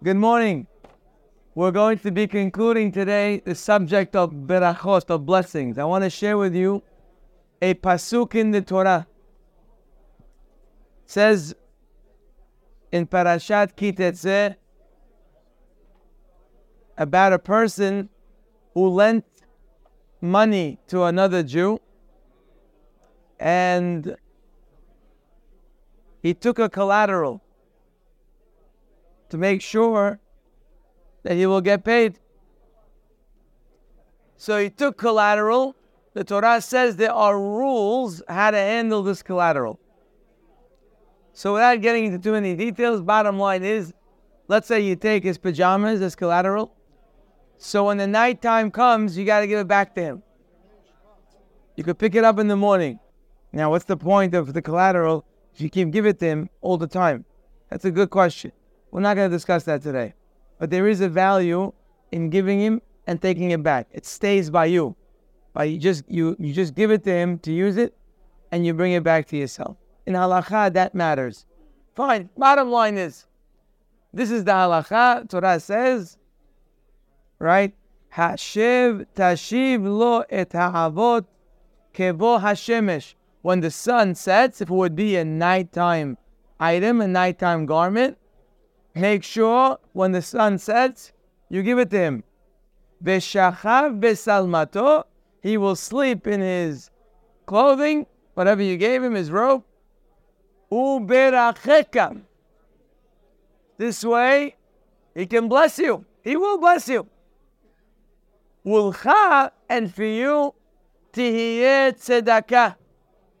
Good morning. We're going to be concluding today the subject of berachot, of blessings. I want to share with you a pasuk in the Torah. It says in Parashat Ki Tetzeh about a person who lent money to another Jew and he took a collateral to make sure that he will get paid. So he took collateral. The Torah says there are rules how to handle this collateral. So without getting into too many details, bottom line is, let's say you take his pajamas as collateral. So when the nighttime comes, you got to give it back to him. You could pick it up in the morning. Now, what's the point of the collateral if you keep give it to him all the time? That's a good question. We're not going to discuss that today. But there is a value in giving him and taking it back. It stays by you. By you just you you just give it to him to use it and you bring it back to yourself. In halacha, that matters. Fine. Bottom line is this is the halacha. Torah says, right? Hashiv tashiv lo et ha'avot kebo hashemesh. When the sun sets, if it would be a nighttime item, a nighttime garment, Make sure when the sun sets, you give it to him. Veshachav besalmato, he will sleep in his clothing, whatever you gave him, his robe. Uberacheka. This way, he can bless you. He will bless you. Ulcha, and for you, tihiyeh tzedakah.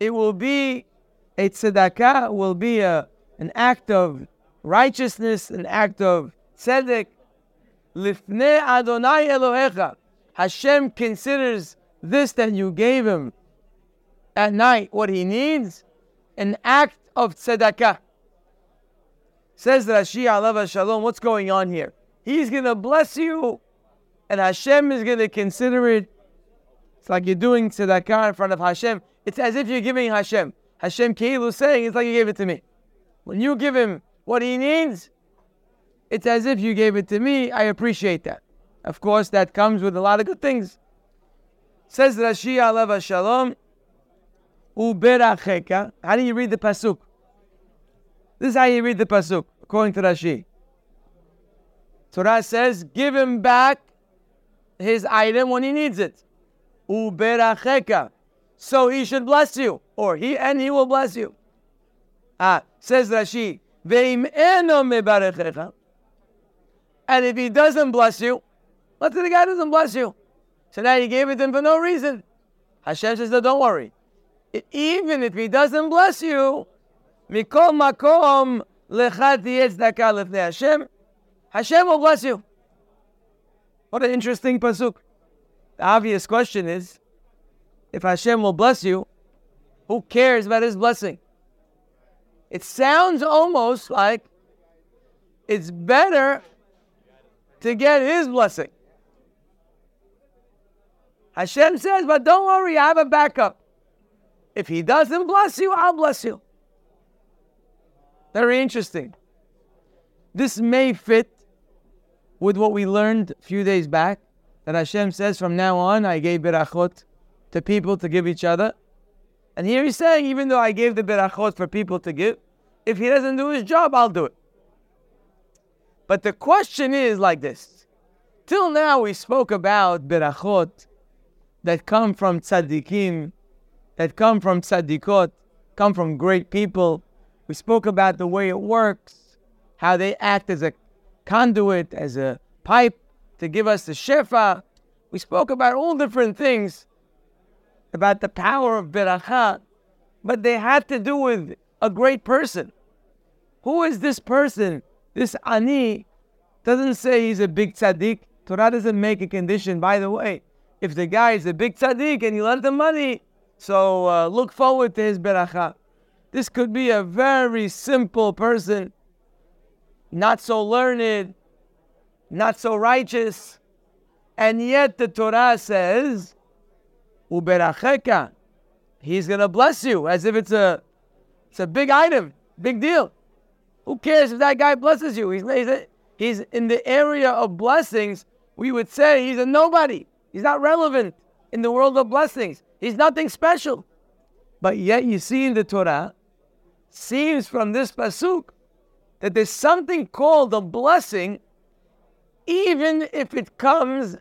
It will be a tzedakah, will be a, an act of righteousness, an act of tzedek. Lifnei Adonai Elohecha. Hashem considers this that you gave him at night what he needs, an act of tzedakah. Says Rashi Alav Shalom, what's going on here? He's going to bless you, and Hashem is going to consider it. It's like you're doing tzedakah in front of Hashem. It's as if you're giving Hashem. Hashem Keilu saying, it's like you gave it to me. When you give him what he needs, it's as if you gave it to me. I appreciate that. Of course, that comes with a lot of good things. Says Rashi Alav Shalom, Uberacheka. How do you read the pasuk? This is how you read the pasuk, according to Rashi. Torah says, give him back his item when he needs it. Uberacheka. So he should bless you, or he and he will bless you. Ah, says Rashi, and if he doesn't bless you, let's say the guy doesn't bless you. So now you gave it to him for no reason. Hashem says, no, don't worry. Even if he doesn't bless you, Hashem, Hashem will bless you. What an interesting pasuk. The obvious question is, if Hashem will bless you, who cares about his blessing? It sounds almost like it's better to get his blessing. Hashem says, but don't worry, I have a backup. If he doesn't bless you, I'll bless you. Very interesting. This may fit with what we learned a few days back that Hashem says, from now on, I gave berachot to people to give each other. And here he's saying, even though I gave the berachot for people to give, if he doesn't do his job, I'll do it. But the question is like this. Till now we spoke about berachot that come from tzaddikim, that come from tzaddikot, come from great people. We spoke about the way it works, how they act as a conduit, as a pipe to give us the shefa. We spoke about all different things about the power of berachah, but they had to do with a great person. Who is this person? This ani doesn't say he's a big tzaddik. Torah doesn't make a condition. By the way, if the guy is a big tzaddik and he lent the money, so uh, look forward to his beracha. This could be a very simple person, not so learned, not so righteous, and yet the Torah says uberacheka. He's going to bless you as if it's a, it's a big item, big deal. Who cares if that guy blesses you? He's, he's, he's in the area of blessings, we would say he's a nobody. He's not relevant in the world of blessings. He's nothing special. But yet you see in the Torah, seems from this pasuk that there's something called a blessing, even if it comes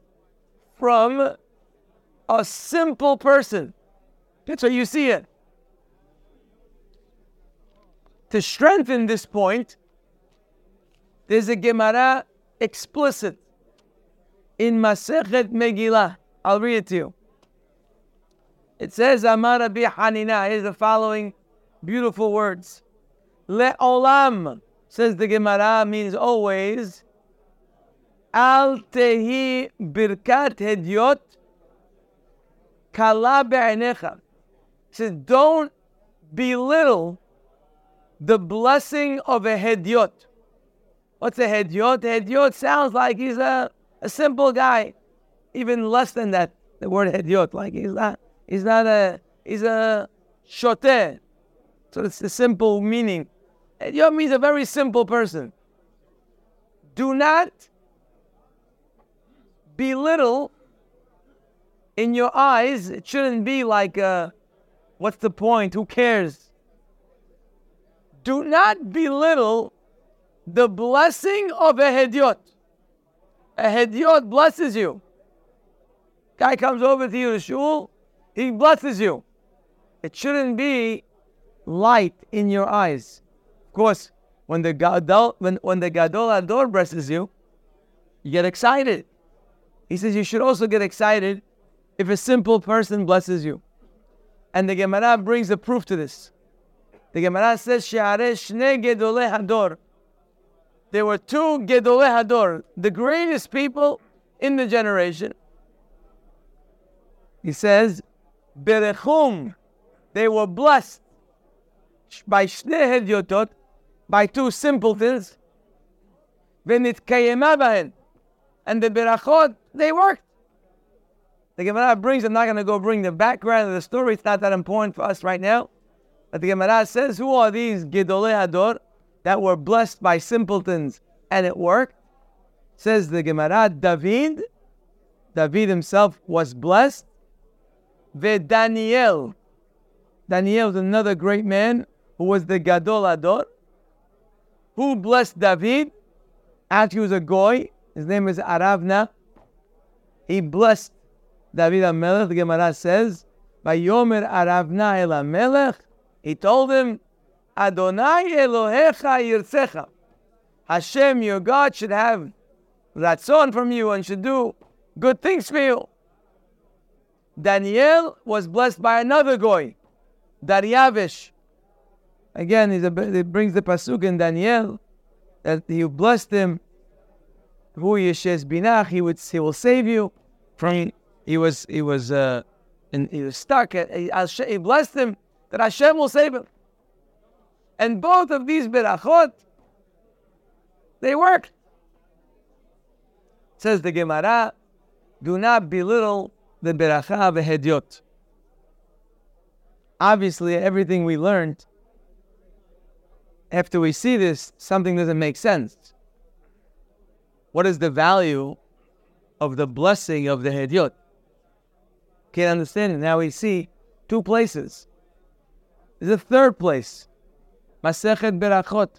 from a simple person. That's what you see it. To strengthen this point, there's a Gemara explicit in Masechet Megillah. I'll read it to you. It says, Amar Rabbi Hanina. Here's the following beautiful words. Le'olam, says the Gemara, means always. Al tehi birkat hedyot kala be'enecha. says, don't belittle the blessing of a hedyot. What's a hedyot? Hedyot sounds like he's a, a simple guy. Even less than that, the word hedyot. Like he's not, he's not a, he's a shoteh. So it's a simple meaning. Hedyot means a very simple person. Do not belittle in your eyes. It shouldn't be like, uh, what's the point? Who cares? Do not belittle the blessing of a hedyot. A hedyot blesses you. Guy comes over to you to shul, he blesses you. It shouldn't be light in your eyes. Of course, when the gadol when, when the gadol ador blesses you, you get excited. He says you should also get excited if a simple person blesses you. And the Gemara brings a proof to this. The Gemara says, hador there were two Gedolei Hador, the greatest people in the generation. He says, Berechum, they were blessed by Shnei Hedyotot, by two simpletons, and the Berachot, they worked. The Gemara brings, I'm not going to go bring the background of the story, it's not that important for us right now. But the Gemara says, who are these Gedolei Hador? that were blessed by simpletons and it worked. Says the Gemara, David, David himself was blessed. Ve Daniel, Daniel was another great man who was the Gadol Ador, who blessed David. Actually, he was a goy. His name is Aravna. He blessed David Amelech. The Gemara says, by Yomer Aravna el Amelech, he told him, Adonai Elohecha Yirtzecha. Hashem, your God, should have that son from you and should do good things for you. Daniel was blessed by another goy, Daryavesh. Again, it brings the pasuk in Daniel that he blessed him. Who Yeshes Binach, he would he will save you from he was he was uh and he was stuck. He, he blessed him that Hashem will save him. And both of these berachot, they work. Says the Gemara, do not belittle the beracha v'hedyot. Obviously, everything we learned, after we see this, something doesn't make sense. What is the value of the blessing of the hedyot? Can't understand it. Now we see two places. There's a third place. Masechet Berachot.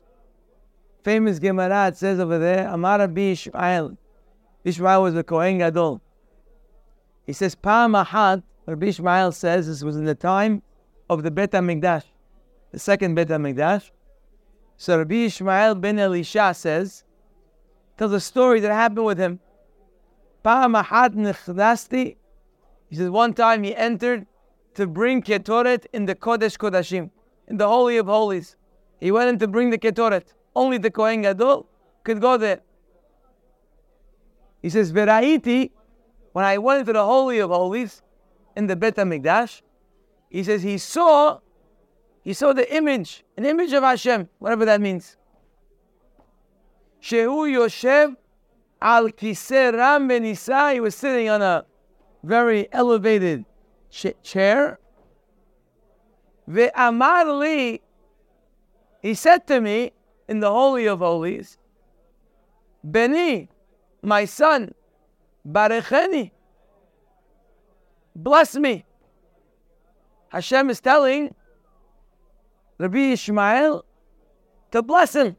Famous Gemara, it says over there, Amar Ishmael. Ishmael was a Kohen Gadol. He says, Pa'am Ahad, Rabbi Ishmael says, this was in the time of the Bet HaMikdash, the second Bet HaMikdash. So Rabbi Ishmael ben Elisha says, tells a story that happened with him. Pa'am Ahad Nechdasti. He says, one time he entered to bring Ketoret in the Kodesh Kodashim, in the Holy of Holies. He went in to bring the Ketoret. Only the Kohen Gadol could go there. He says, Veraiti, when I went into the Holy of Holies in the Bet HaMikdash, he says he saw, he saw the image, an image of Hashem, whatever that means. Shehu Yoshev al Kiseh Ram Benisa, he was sitting on a very elevated ch- chair. Ve'amar li, he said to me in the Holy of Holies, Beni, my son, Barecheni, bless me. Hashem is telling Rabbi Ishmael to bless him.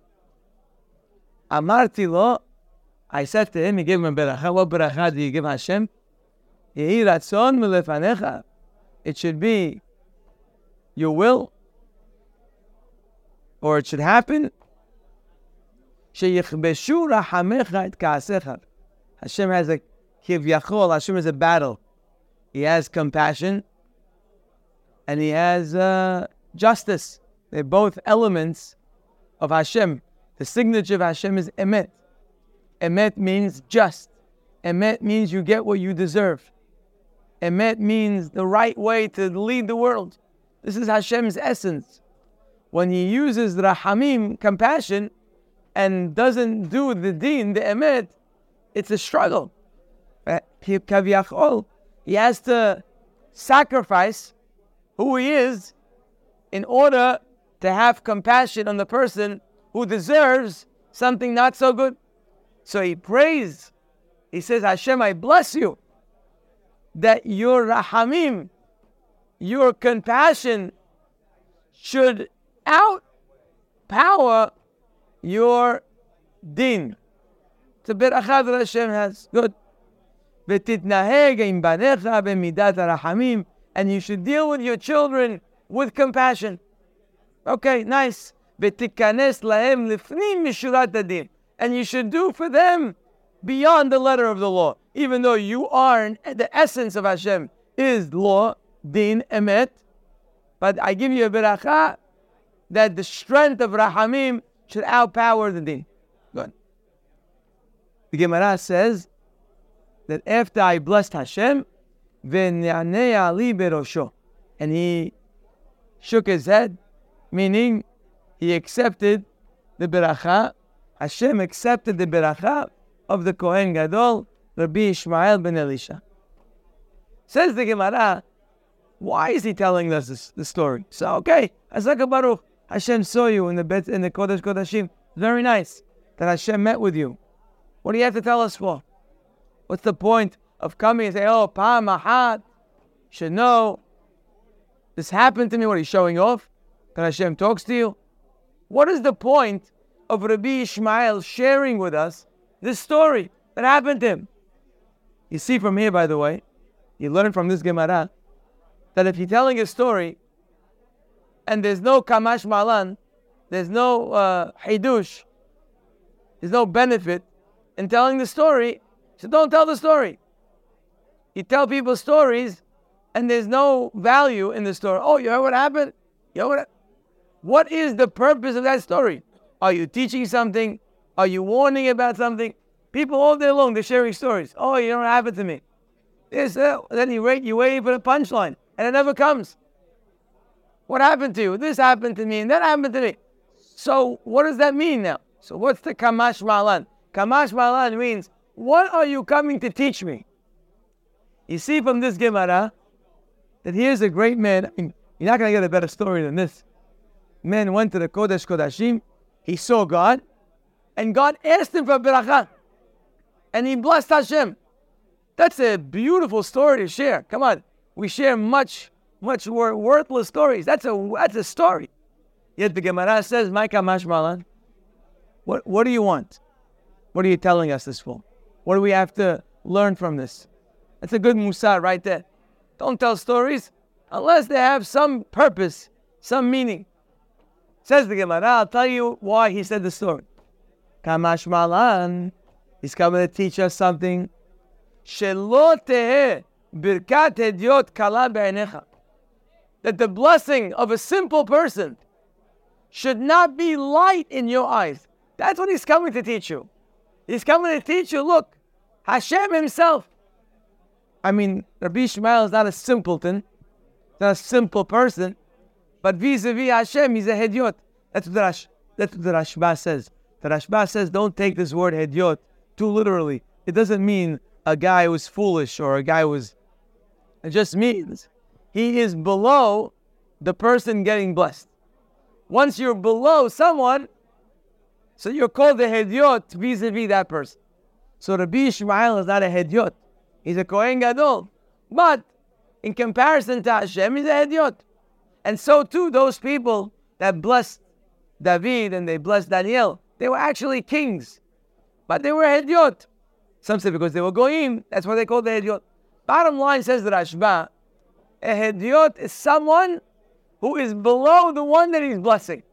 Amarti lo, I said to him, he gave him a beracha. What beracha do you give Hashem? It should be your will, or it should happen. Hashem has a kivyachol. Hashem has a battle. He has compassion, and he has uh, justice. They're both elements of Hashem. The signature of Hashem is emet. Emet means just. Emet means you get what you deserve. Emet means the right way to lead the world. This is Hashem's essence. When He uses rahamim, compassion, and doesn't do the deen, the emet, it's a struggle. He has to sacrifice who he is in order to have compassion on the person who deserves something not so good. So he prays. He says, Hashem, I bless you that your rahamim, your compassion should outpower your din. It's a bit achad Hashem has. Good. And you should deal with your children with compassion. Okay, nice. And you should do for them beyond the letter of the law. Even though you are, the essence of Hashem is law, din, emet. But I give you a beracha that the strength of Rahamim should outpower the din. Good. The Gemara says that after I blessed Hashem, and he shook his head, meaning he accepted the beracha. Hashem accepted the beracha of the Kohen Gadol, Rabbi Ishmael ben Elisha. Says the Gemara, why is he telling us this, this story? So, okay, Azaka Baruch, Hashem saw you in the Bet in the Kodesh Kodashim. Very nice that Hashem met with you. What do you have to tell us for? What's the point of coming and say, oh, Pa'am Ahad, should know this happened to me? What he's showing off? That Hashem talks to you? What is the point of Rabbi Ishmael sharing with us this story that happened to him? You see from here, by the way, you learn from this Gemara that if you're telling a story and there's no kamash malan, there's no uh, there's no benefit in telling the story, so don't tell the story. You tell people stories and there's no value in the story. Oh, you heard what happened? You heard what what is the purpose of that story? Are you teaching something? Are you warning about something? People all day long, they're sharing stories. Oh, you don't happen to me. This, uh, then you wait, you waiting for the punchline, and it never comes. What happened to you? This happened to me, and that happened to me. So, what does that mean now? So, what's the kamash malan? Kamash malan means, what are you coming to teach me? You see from this Gemara that here's a great man. I mean, you're not going to get a better story than this man went to the Kodesh Kodashim, he saw God, and God asked him for beracha, and he blessed Hashem. That's a beautiful story to share. Come on, we share much, much more worthless stories. That's a that's a story. Yet the Gemara says, "Maika mashmalan." What what do you want? What are you telling us this for? What do we have to learn from this? That's a good musar right there. Don't tell stories unless they have some purpose, some meaning. Says the Gemara, I'll tell you why he said the story. Kamash Malan, he's coming to teach us something. That the blessing of a simple person should not be light in your eyes. That's what he's coming to teach you. He's coming to teach you, look, Hashem himself. I mean, Rabbi Ishmael is not a simpleton, not a simple person. But vis-a-vis Hashem, he's a hedyot. That's what the, that's what the Rashba says. The Rashba says, don't take this word hedyot too literally. It doesn't mean a guy who's foolish or a guy who's. It just means he is below the person getting blessed. Once you're below someone, So you're called the Hediot vis-a-vis that person. So Rabbi Ishmael is not a Hediot. He's a Kohen Gadol. But in comparison to Hashem, he's a Hediot. And so too, those people that blessed David and they blessed Daniel, they were actually kings. But they were Hediot. Some say because they were Goyim, that's why they called the Hediot. Bottom line says the Rashba, a Hediot is someone who is below the one that he's blessing.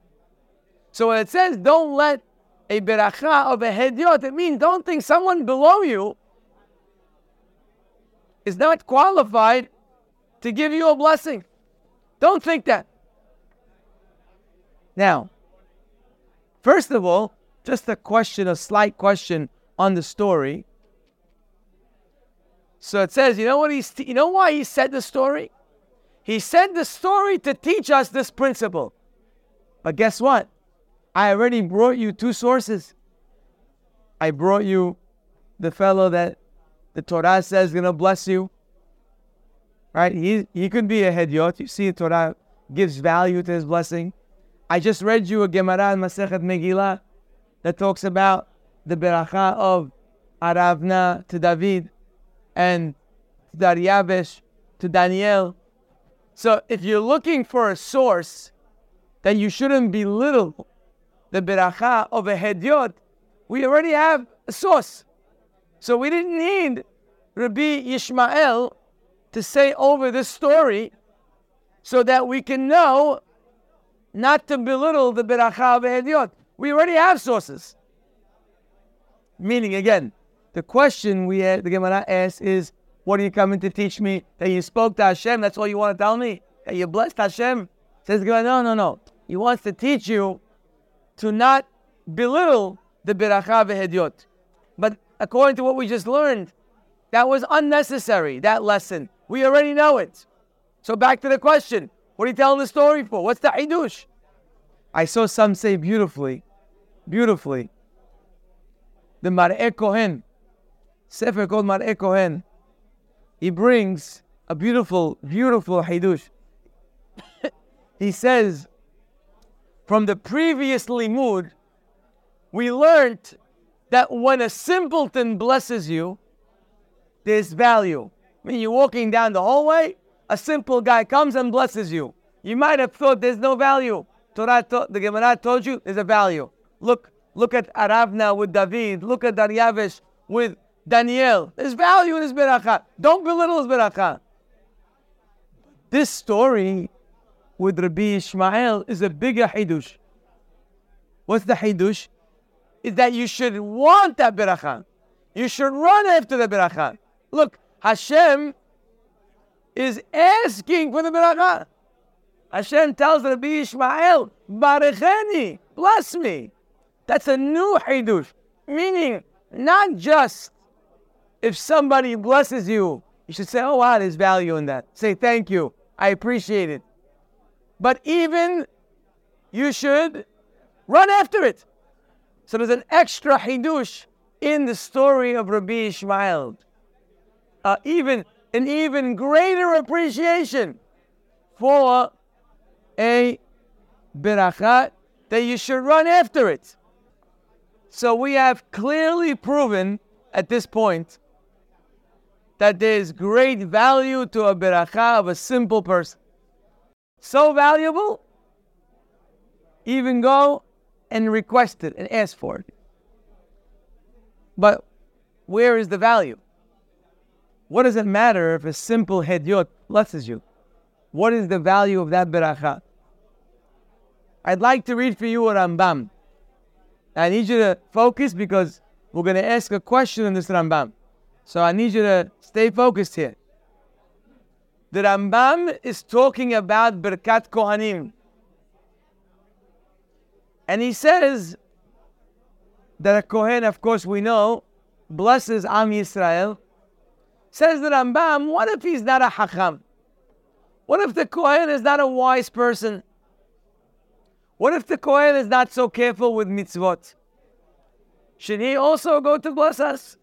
So when it says don't let a beracha of a Hediot, it means don't think someone below you is not qualified to give you a blessing. Don't think that. Now, first of all, just a question, a slight question on the story. So it says, you know what he's, you know why he said the story? He said the story to teach us this principle. But guess what? I already brought you two sources. I brought you the fellow that the Torah says is going to bless you. Right? He, he could be a Hediot. You see, the Torah gives value to his blessing. I just read you a Gemara in Masechet Megillah that talks about the beracha of Aravna to David and Daryavesh to Daniel. So if you're looking for a source, then you shouldn't belittle the beracha of a Hediot. We already have a source. So we didn't need Rabbi Ishmael to say over this story so that we can know not to belittle the beracha of a Hediot. We already have sources. Meaning, again, the question we the Gemara asks is, what are you coming to teach me? That you spoke to Hashem, that's all you want to tell me? That you blessed Hashem? Says the Gemara, no, no, no. He wants to teach you to not belittle the beracha v'hediot. But according to what we just learned, that was unnecessary, that lesson. We already know it. So back to the question. What are you telling the story for? What's the hidush? I saw some say beautifully, beautifully, the Mar'eh Kohen, Sefer called Mar'eh Kohen, he brings a beautiful, beautiful hidush. he says, from the previous limud, we learned that when a simpleton blesses you, there's value. Mean, you're walking down the hallway, a simple guy comes and blesses you. You might have thought there's no value. Torah, the Gemara told you there's a value. Look, look at Aravna with David. Look at Daryavesh with Daniel. There's value in his beracha. Don't belittle his beracha. This story with Rabbi Ishmael is a bigger hidush. What's the hidush? Is that you should want that beracha. You should run after the beracha. Look, Hashem is asking for the beracha. Hashem tells Rabbi Ishmael, Barecheni, bless me. That's a new hidush. Meaning, not just if somebody blesses you, you should say, oh wow, there's value in that. Say thank you. I appreciate it. But even you should run after it. So there's an extra hidush in the story of Rabbi Ishmael. Uh, even an even greater appreciation for a berachat that you should run after it. So we have clearly proven at this point that there is great value to a beracha of a simple person. So valuable, even go and request it and ask for it. But where is the value? What does it matter if a simple hediot blesses you? What is the value of that beracha? I'd like to read for you a Rambam. I need you to focus because we're going to ask a question in this Rambam. So I need you to stay focused here. The Rambam is talking about Birkat Kohanim. And he says that a Kohen, of course, we know, blesses Am Yisrael. Says the Rambam, what if he's not a Hakam? What if the Kohen is not a wise person? What if the Kohen is not so careful with mitzvot? Should he also go to bless us?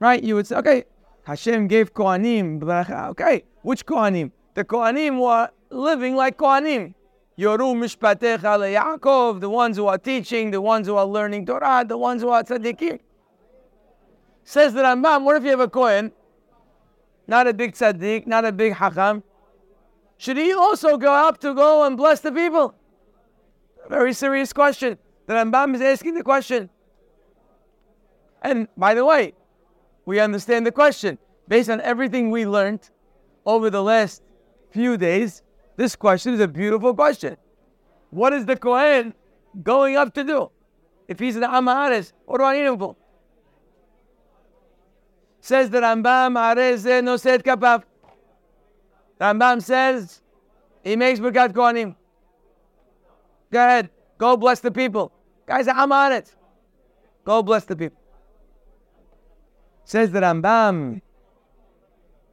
Right? You would say, okay, Hashem gave Kohanim, okay, which Kohanim? The Kohanim were living like Kohanim. Yoru Mishpatecha Yaakov, the ones who are teaching, the ones who are learning Torah, the ones who are tzaddikim. Says the Rambam, what if you have a Kohen, not a big tzaddik, not a big hakam? Should he also go up to go and bless the people? Very serious question. The Rambam is asking the question. And by the way, we understand the question. Based on everything we learned over the last few days, this question is a beautiful question. What is the Kohen going up to do? If he's an Amaharis, what do I need him for? Says the Rambam, Areze eh, no set kapav. Rambam says, he makes Birkat Kohanim. Go ahead, go bless the people. Guys, I'm on it. Go bless the people. Says the Rambam,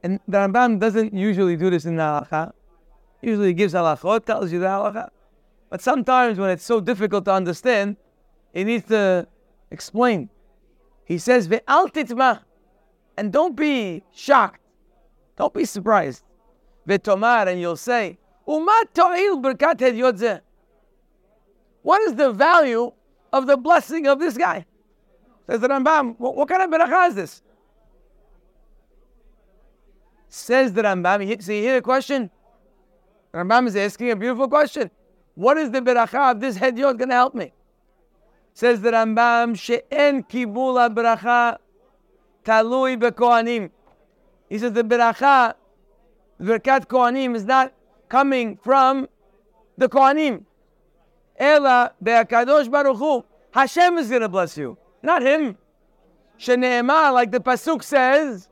and the Rambam doesn't usually do this in the halacha. Usually he gives halachot, tells you the halacha. But sometimes when it's so difficult to understand, he needs to explain. He says, Ve'al titma. And don't be shocked. Don't be surprised. Ve'tomar, and you'll say, What is the value of the blessing of this guy? Says the Rambam, what, what kind of beracha is this? Says the Rambam, see, you hear the question? Rambam is asking a beautiful question. What is the beracha of this hedyot going to help me? Says the Rambam, she'en kibula beracha talui bekohanim. He says the beracha, berkat kohanim is not coming from the kohanim. Ela be'akadosh baruch hu. Hashem is going to bless you, not him. Shene'emah, like the pasuk says,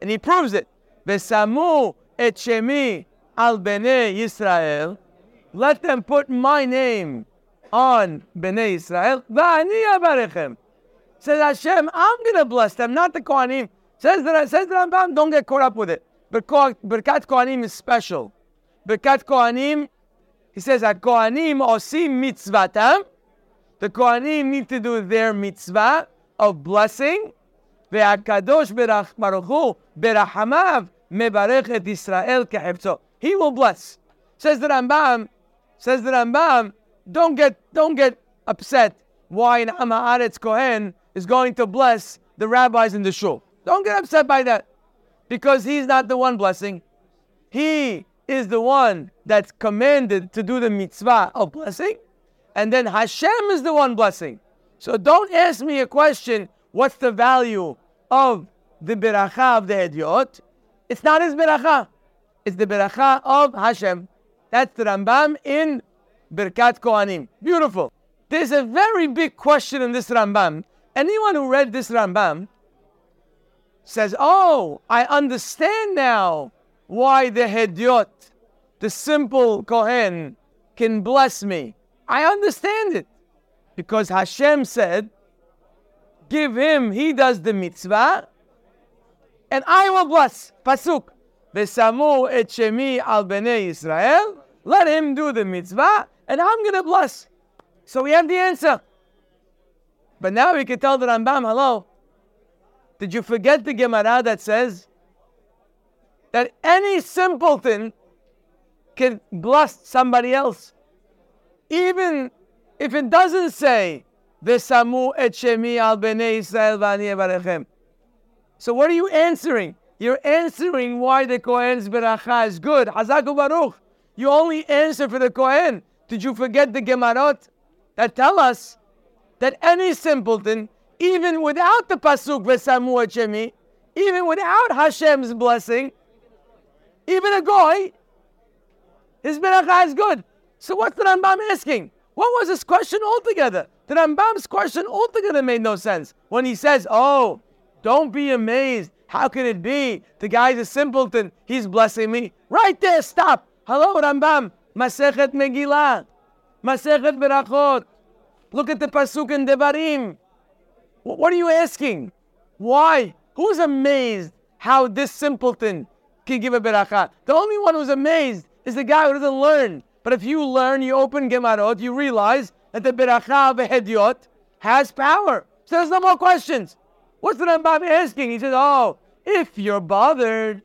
and he proves it. Vesamu et shemi al bnei Yisrael, let them put my name on bnei Israel. Va'ani abarechem. Says Hashem, I'm going to bless them, not the Kohanim. Says that, says that Rambam, don't get caught up with it. Birkat Kohanim is special. Birkat Kohanim, he says, Kohanim osim mitzvatam. The Kohanim need to do their mitzvah of blessing. Ve'akadosh baruch hu berachamav mebarech Israel kehefzo. He will bless. Says the Rambam, says the Rambam, don't get, don't get upset why an Amaretz Kohen is going to bless the rabbis in the shul. Don't get upset by that. Because he's not the one blessing. He is the one that's commanded to do the mitzvah of blessing. And then Hashem is the one blessing. So don't ask me a question, what's the value of the beracha of the Hedyot? It's not his beracha. It's the beracha of Hashem. That's the Rambam in Birkat Kohanim. Beautiful. There's a very big question in this Rambam. Anyone who read this Rambam says, Oh, I understand now why the Hedyot, the simple Kohen, can bless me. I understand it. Because Hashem said, Give him, he does the mitzvah, and I will bless. Pasuk. Shemi al bnei Israel. Let him do the mitzvah, and I'm going to bless. So we have the answer. But now we can tell the Rambam, hello, did you forget the Gemara that says that any simpleton can bless somebody else? Even if it doesn't say, et shemi al bnei Israel v'ani So what are you answering? You're answering why the Kohen's beracha is good. Hazaku Baruch. You only answer for the Kohen. Did you forget the Gemarot that tell us that any simpleton, even without the pasuk v'samu Shemi, even without Hashem's blessing, even a goy, his beracha is good. So what's the Rambam asking? What was his question altogether? The Rambam's question altogether made no sense when he says, "Oh, don't be amazed how can it be? The guy's a simpleton. He's blessing me. Right there, stop. Hello, Rambam. Masechet Megillah. Masechet Berachot. Look at the Pasuk in Devarim. What are you asking? Why? Who's amazed how this simpleton can give a beracha? The only one who's amazed is the guy who doesn't learn. But if you learn, you open Gemarot, you realize that the beracha of a Hedyot has power. So there's no more questions. What's the Rambam asking? He says, oh, if you're bothered,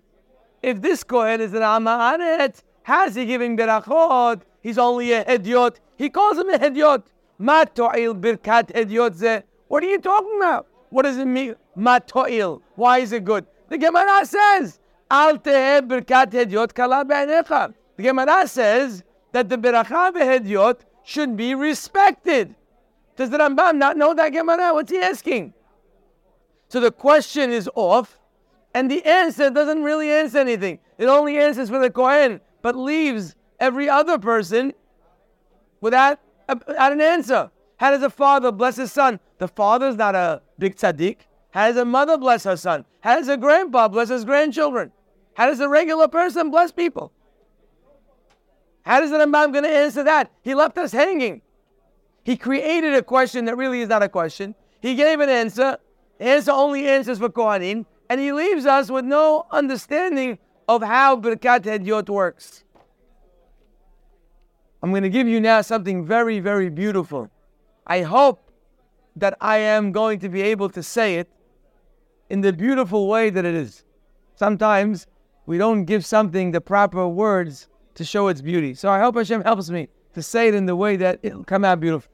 if this Kohen is an Amaharet, how's he giving berachot? he's only a hediot. He calls him a hediot. Ma to'il birkat hediot ze. What are you talking about? What does it mean? Ma to'il. Why is it good? The Gemara says, Al birkat hediot kala be'anecha. The Gemara says that the beracha hediot should be respected. Does the Rambam not know that Gemara? What's he asking? So the question is off, and the answer doesn't really answer anything. It only answers for the Kohen, but leaves every other person without, uh, without an answer. How does a father bless his son? The father's not a big tzaddik. How does a mother bless her son? How does a grandpa bless his grandchildren? How does a regular person bless people? How does the Rambam going to answer that? He left us hanging. He created a question that really is not a question. He gave an answer. answer only answers for Kohanim. And he leaves us with no understanding of how Birkat Hedyot works. I'm going to give you now something very, very beautiful. I hope that I am going to be able to say it in the beautiful way that it is. Sometimes we don't give something the proper words to show its beauty. So I hope Hashem helps me to say it in the way that it'll come out beautiful.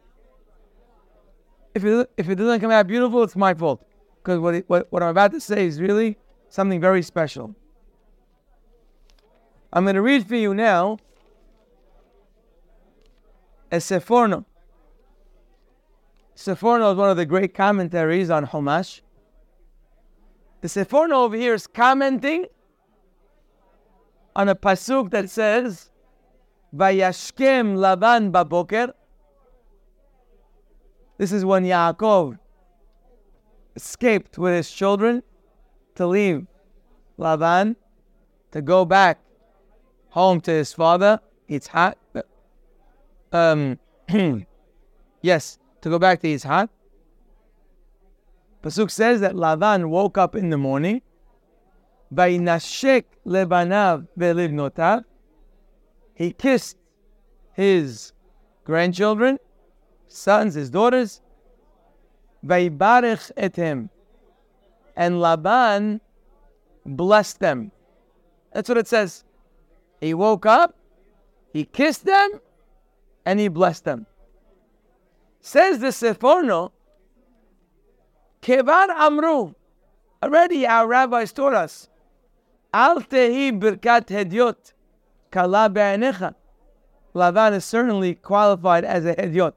If it, if it doesn't come out beautiful, it's my fault. Because what, what, what I'm about to say is really something very special. I'm going to read for you now a. Seforno is one of the great commentaries on Chumash. The Seforno over here is commenting on a pasuk that says, "Vayashkem Lavan baboker." This is when Yaakov escaped with his children to leave Lavan to go back home to his father. Yitzhak. Um, yes, to go back to Yitzhak. Pasuk says that Lavan woke up in the morning. Vaynashek lebanav velivnotav. He kissed his grandchildren, sons, his daughters. Vaybarech etem. And Laban blessed them. That's what it says. He woke up, he kissed them, and he blessed them. Says the Seforno, Kevar Amru. Already our rabbis taught us. Al tehi birkat hedyot kala be'anecha. Lavan is certainly qualified as a hedyot.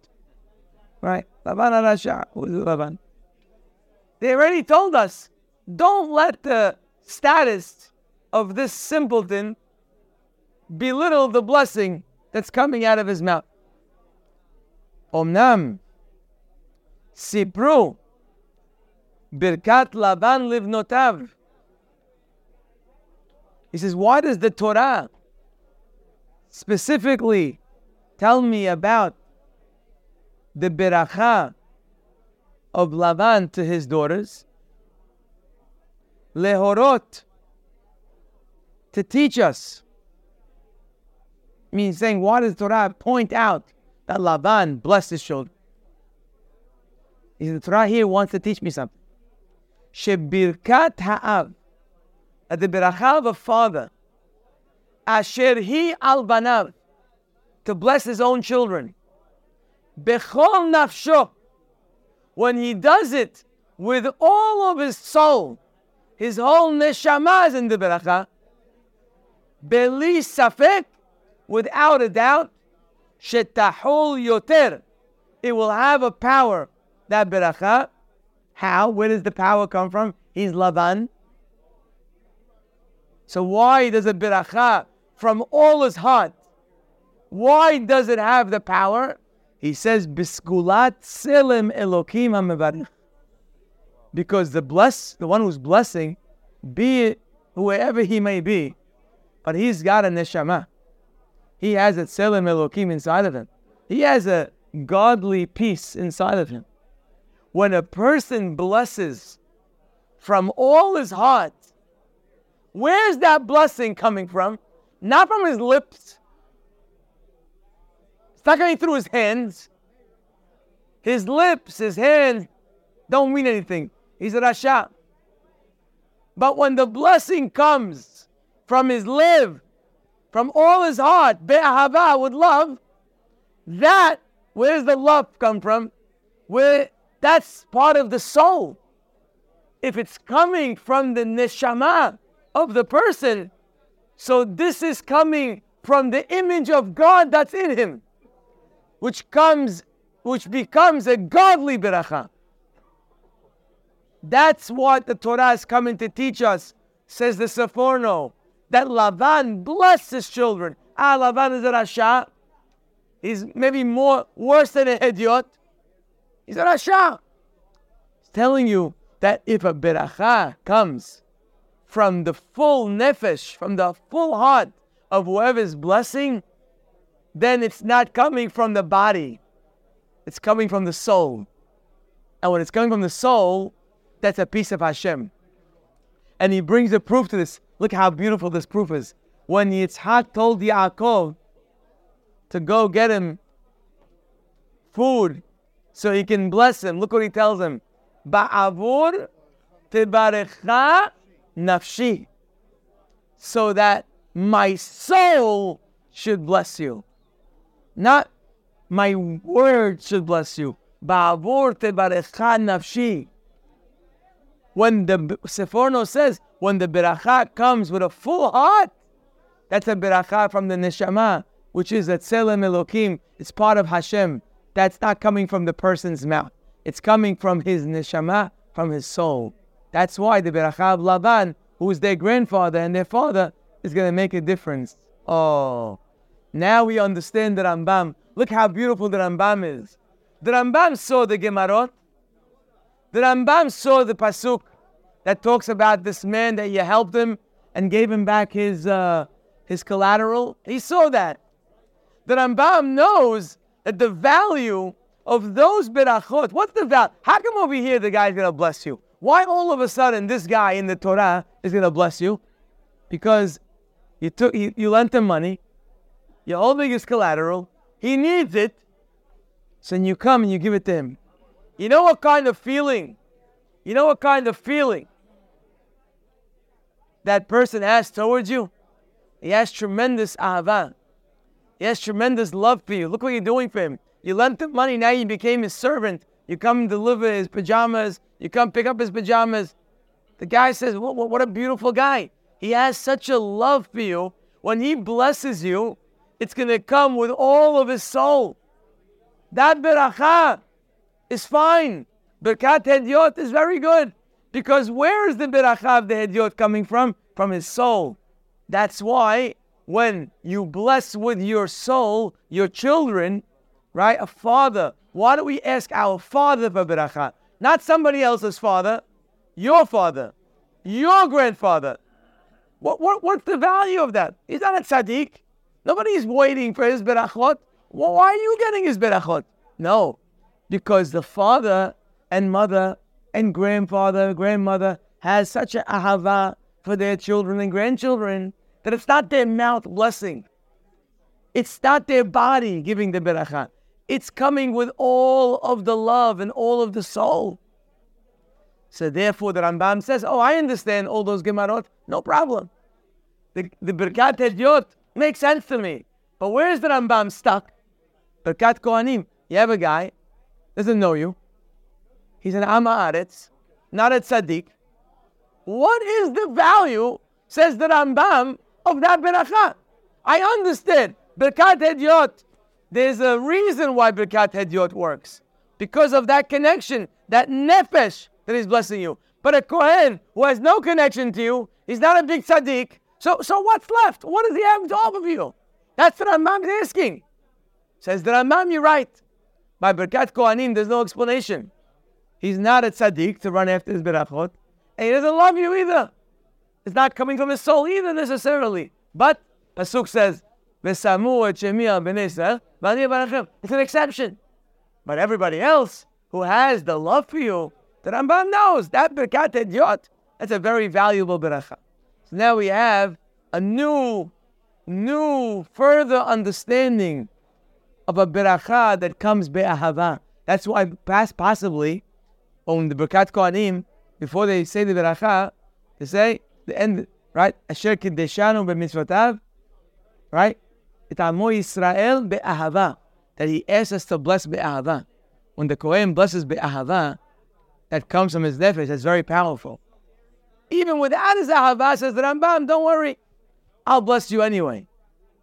Right? Lavan Arasha. Who is Lavan? They already told us, don't let the status of this simpleton belittle the blessing that's coming out of his mouth. Omnam, Sipru, Birkat Laban Livnotav. He says, why does the Torah specifically tell me about the beracha of Lavan to his daughters? Lehorot, to teach us. means saying, why does Torah point out that Laban blessed his children? The Torah here wants to teach me something. Shebirkat ha'av, at the beracha of a father, asher he al banav, to bless his own children. Bechol nafsho, when he does it with all of his soul, his whole neshama is in the beracha. Beli safek, without a doubt, shetahol yoter, it will have a power, that beracha. How? Where does the power come from? He's Laban. So why does a beracha from all his heart? Why does it have the power? He says, "Biskulat selim Elokim hamevarich." Because the bless, the one who's blessing, be it whoever he may be, but he's got a neshama. He has a selim Elokim inside of him. He has a godly peace inside of him. When a person blesses from all his heart, where's that blessing coming from? Not from his lips, It's not coming through his hands. His lips, his hands don't mean anything. He's a Rasha. But when the blessing comes from his live, from all his heart, be'ahava, with love, that, where does the love come from? Where that's part of the soul. If it's coming from the neshama of the person, so this is coming from the image of God that's in him, which comes, which becomes a godly beracha. That's what the Torah is coming to teach us, says the Seforno, that Lavan blessed his children. Ah, Lavan is a Rasha. He's maybe more worse than a Hediot. He's a Rasha. He's telling you that if a beracha comes from the full nefesh, from the full heart of whoever's blessing, then it's not coming from the body. It's coming from the soul. And when it's coming from the soul, that's a piece of Hashem. And he brings a proof to this. Look how beautiful this proof is. When Yitzhak told Yaakov to go get him food so he can bless him, look what he tells him. Ba'avur tibarecha nafshi. So that my soul should bless you. Not my word should bless you. Ba'avur tibarecha nafshi. When the Seforno says, when the beracha comes with a full heart, that's a beracha from the neshama, which is a tselem elokim. It's part of Hashem. That's not coming from the person's mouth. It's coming from his neshama, from his soul. That's why the beracha of Laban, who is their grandfather and their father, is going to make a difference. Oh, now we understand the Rambam. Look how beautiful the Rambam is. The Rambam saw the Gemarot. The Rambam saw the pasuk that talks about this man that you helped him and gave him back his uh, his collateral. He saw that. The Rambam knows that the value of those berachot. What's the value? How come over here the guy's gonna bless you? Why all of a sudden this guy in the Torah is gonna bless you? Because you took you, you lent him money, you're holding his collateral, he needs it, so you come and you give it to him. You know what kind of feeling? You know what kind of feeling that person has towards you? He has tremendous ahava. He has tremendous love for you. Look what you're doing for him. You lent him money, now you became his servant. You come and deliver his pajamas. You come pick up his pajamas. The guy says, what, what, what a beautiful guy. He has such a love for you. When he blesses you, it's going to come with all of his soul. That beracha is fine. Birkat Hediot is very good. Because where is the beracha of the Hediot coming from? From his soul. That's why when you bless with your soul your children, right? A father. Why do we ask our father for beracha? Not somebody else's father, your father, your grandfather. What, what, what's the value of that? He's not a tzaddik. Nobody's waiting for his berachot. Why are you getting his berachot? No, because the father and mother and grandfather, grandmother has such a ahava for their children and grandchildren that it's not their mouth blessing. It's not their body giving the beracha. It's coming with all of the love and all of the soul. So therefore, the Rambam says, "Oh, I understand all those gemarot. No problem. The the Birkat Hediot makes sense to me. But where is the Rambam stuck? Birkat Kohanim. You have a guy doesn't know you. He's an Amaretz, not a tzaddik. What is the value, says the Rambam, of that beracha? I understand. Birkat Hediot. There's a reason why Birkat Hediot works. Because of that connection, that nefesh that is blessing you. But a Kohen who has no connection to you, he's not a big tzaddik. So, so what's left? What does he have to offer you? That's what Rambam is asking. Says the Rambam, you're right. By Birkat Kohanim, there's no explanation. He's not a tzaddik to run after his berachot, and he doesn't love you either. It's not coming from his soul either necessarily. But Pasuk says, It's an exception. But everybody else who has the love for you, the Rambam knows that Birkat Hediot, that's a very valuable beracha. So now we have a new, new, further understanding of a beracha that comes be'ahava. That's why possibly on the Birkat Kohanim, before they say the beracha, they say the end, right? Asher kiddeshanu b'mitzvotav, right? Et amo Yisrael be'ahava. that he asks us to bless be'ahava. When the Kohen blesses be'ahava, that comes from his nefesh, that's very powerful. Even without his ahava, says the Rambam, don't worry, I'll bless you anyway.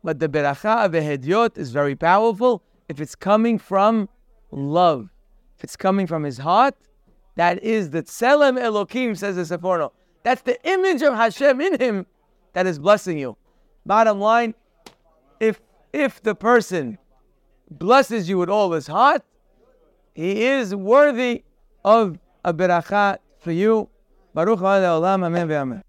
But the beracha of Hediot is very powerful if it's coming from love. If it's coming from his heart, that is the Tselem Elokim, says the Seforno. That's the image of Hashem in him that is blessing you. Bottom line, if if the person blesses you with all his heart, he is worthy of a beracha for you. Baruch Amen.